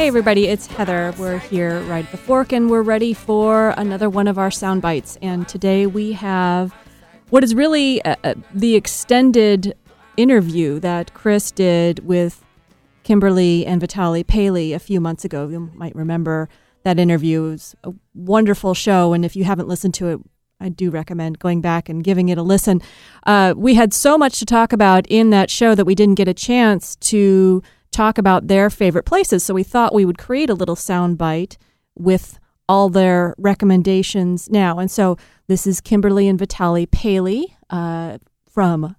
Hey, everybody, it's Heather. We're here right at the fork, and we're ready for another one of our sound bites. And today we have what is really uh, uh, the extended interview that Chris did with Kimberly and Vitaly Paley a few months ago. You might remember that interview. It was a wonderful show, and if you haven't listened to it, I do recommend going back and giving it a listen. Uh, we had so much to talk about in that show that we didn't get a chance to talk about their favorite places. So we thought we would create a little sound bite with all their recommendations now. And so this is Kimberly and Vitaly Paley uh, from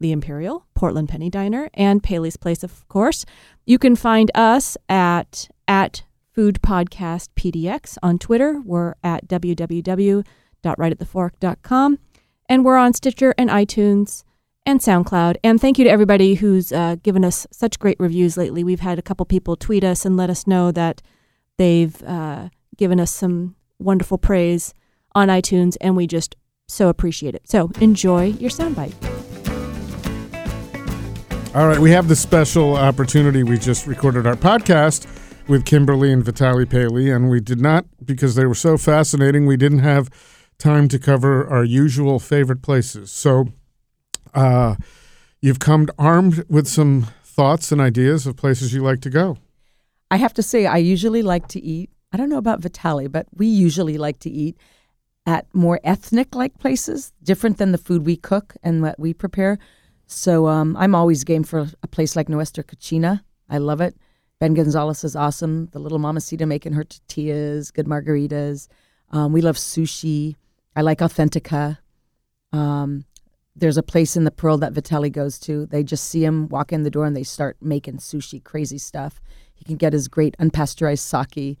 the Imperial, Portland Penny Diner, and Paley's Place, of course. You can find us at at Food Podcast PDX on Twitter. We're at www.rightatthefork.com, and we're on Stitcher and iTunes and SoundCloud. And thank you to everybody who's uh, given us such great reviews lately. We've had a couple people tweet us and let us know that they've uh, given us some wonderful praise on iTunes, and we just so appreciate it. So enjoy your soundbite. All right, we have the special opportunity. We just recorded our podcast with Kimberly and Vitaly Paley, and we did not, because they were so fascinating, we didn't have time to cover our usual favorite places. So uh, you've come armed with some thoughts and ideas of places you like to go. I have to say, I usually like to eat. I don't know about Vitaly, but we usually like to eat at more ethnic like places, different than the food we cook and what we prepare. So um, I'm always game for a place like Nuestra Cocina. I love it. Ben Gonzalez is awesome. The little mamacita making her tortillas, good margaritas. Um, we love sushi. I like Autentica. Um, there's a place in the Pearl that Vitaly goes to. They just see him walk in the door and they start making sushi, crazy stuff. He can get his great unpasteurized sake.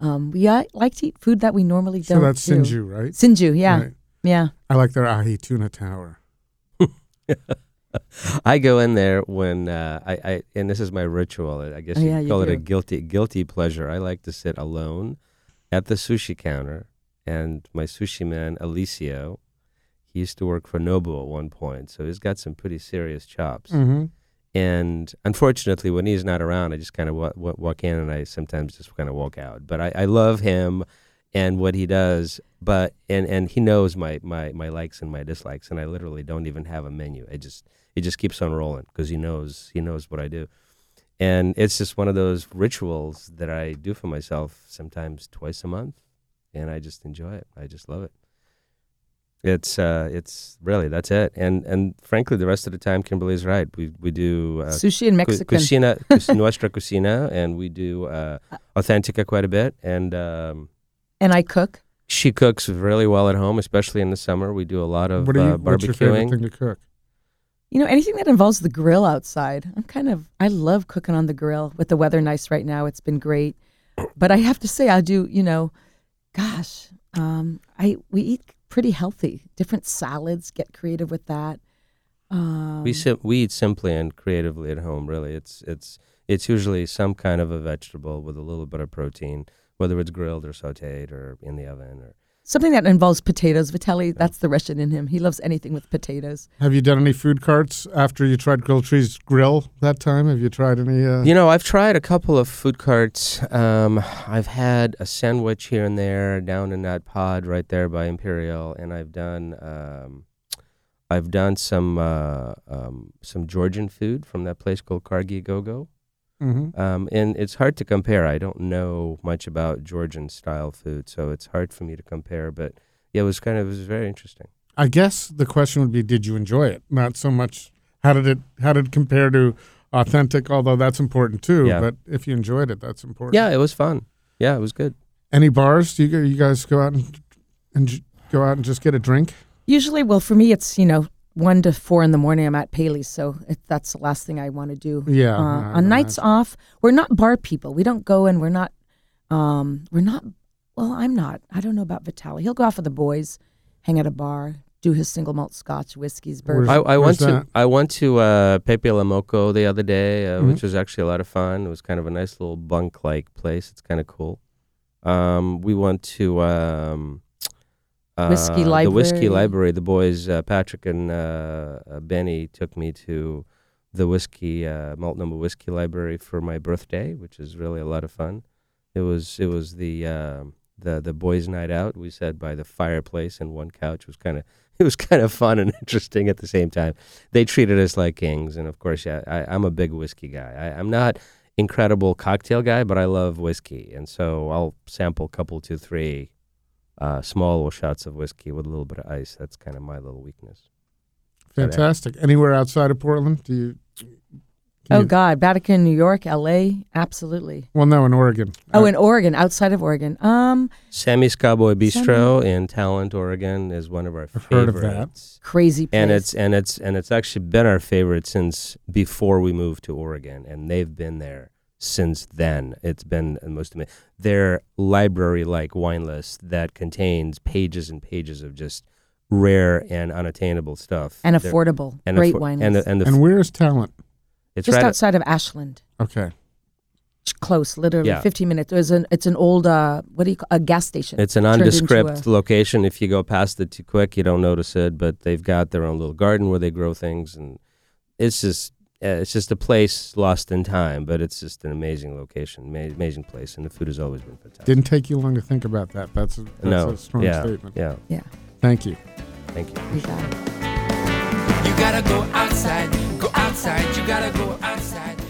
Um, we uh, like to eat food that we normally don't. So that's do. Sinju, right? Sinju, yeah, Right. yeah. I like their ahi tuna tower. I go in there when uh, I, I and this is my ritual. I guess Oh, you yeah, you call it a guilty guilty pleasure. I like to sit alone at the sushi counter, and my sushi man Alicio, he used to work for Nobu at one point, so he's got some pretty serious chops. Mm-hmm. And unfortunately, when he's not around, I just kind of wa- wa- walk in, and I sometimes just kind of walk out. But I, I love him and what he does. But and and he knows my my my likes and my dislikes, and I literally don't even have a menu. I just it just keeps on rolling because he knows he knows what I do. And it's just one of those rituals that I do for myself sometimes twice a month, and I just enjoy it. I just love it. It's uh, it's really that's it. And and frankly, the rest of the time, Kimberly's right. We we do uh, Sushi and cu- Mexican. Cocina, cus- nuestra cocina, and we do uh, autentica quite a bit. And um, and I cook. she cooks really well at home, especially in the summer. We do a lot of What are you? uh, what's your favorite thing to cook? You know, anything that involves the grill outside. I'm kind of, I love cooking on the grill with the weather nice right now. It's been great. But I have to say, I do, you know, gosh, um, I we eat pretty healthy. Different salads, get creative with that. Um, We sim- we eat simply and creatively at home. Really, it's it's it's usually some kind of a vegetable with a little bit of protein, whether it's grilled or sautéed or in the oven. Or something that involves potatoes. Vitaly, that's the Russian in him. He loves anything with potatoes. Have you done any food carts after you tried Grilled Trees Grill that time? Have you tried any? Uh, you know, I've tried a couple of food carts. Um, I've had a sandwich here and there down in that pod right there by Imperial, and I've done um, I've done some uh, um, some Georgian food from that place called Kargi Gogo. Mhm. Um, and it's hard to compare. I don't know much about Georgian style food, so it's hard for me to compare. But yeah, it was kind of it was very interesting. I guess the question would be, did you enjoy it? Not so much how did it how did it compare to authentic, although that's important too. Yeah. But if you enjoyed it, that's important. Yeah, it was fun. Yeah, it was good. Any bars? Do you go- you guys go out and and go out and just get a drink? Usually, well, for me, it's, you know, one to four in the morning. I'm at Paley's, so it, that's the last thing I want to do. Yeah. uh, on nights imagine. off we're not bar people we don't go and we're not um we're not well i'm not i don't know about Vitaly. he'll go off with the boys hang at a bar do his single malt scotch whiskeys Where's- bourbon I, I went that? to I went to uh, Pepe Le Moko the other day, uh, Mhm. which was actually a lot of fun. It was kind of a nice little bunk like place. It's kind of cool. Um, we went to um, uh, Whiskey the whiskey Library. library. The boys, uh, Patrick and uh, uh, Benny, took me to the whiskey uh, Multnomah Whiskey Library for my birthday, which is really a lot of fun. It was it was the uh, the the boys' night out. We sat by the fireplace, and one couch was kind of it was kind of fun and interesting at the same time. They treated us like kings, and of course, yeah, I, I'm a big whiskey guy. I, I'm not incredible cocktail guy, but I love whiskey, and so I'll sample a couple, two, three uh, small little shots of whiskey with a little bit of ice. That's kind of my little weakness. Fantastic. Anywhere outside of Portland? Do you? Oh you- God, Vatican, New York, L.A. Absolutely. Well, no, in Oregon. Oh, Uh, in Oregon, outside of Oregon. Um, Sammy's Cowboy Bistro in Talent, Oregon, is one of our I've heard of that. crazy place. And it's and it's and it's actually been our favorite since before we moved to Oregon, and they've been there since then. It's been the most amazing. Their library-like wine list that contains pages and pages of just rare and unattainable stuff, and They're- affordable. and Great affo- wine. and the, and the and where's talent? it's Just right outside of Ashland. Okay. It's Close, literally Yeah. 15 minutes. There's an it's an old uh what do you call a gas station. It's an turned nondescript a- location. If you go past it too quick, you don't notice it. But they've got their own little garden where they grow things, and it's just uh, it's just a place lost in time. But it's just an amazing location, ama- amazing place, and the food has always been fantastic. Didn't take you long to think about that. That's a, that's no, a strong yeah, statement. Yeah. Yeah. Thank you. Thank you. You got it. You gotta go outside, go outside, you gotta go outside.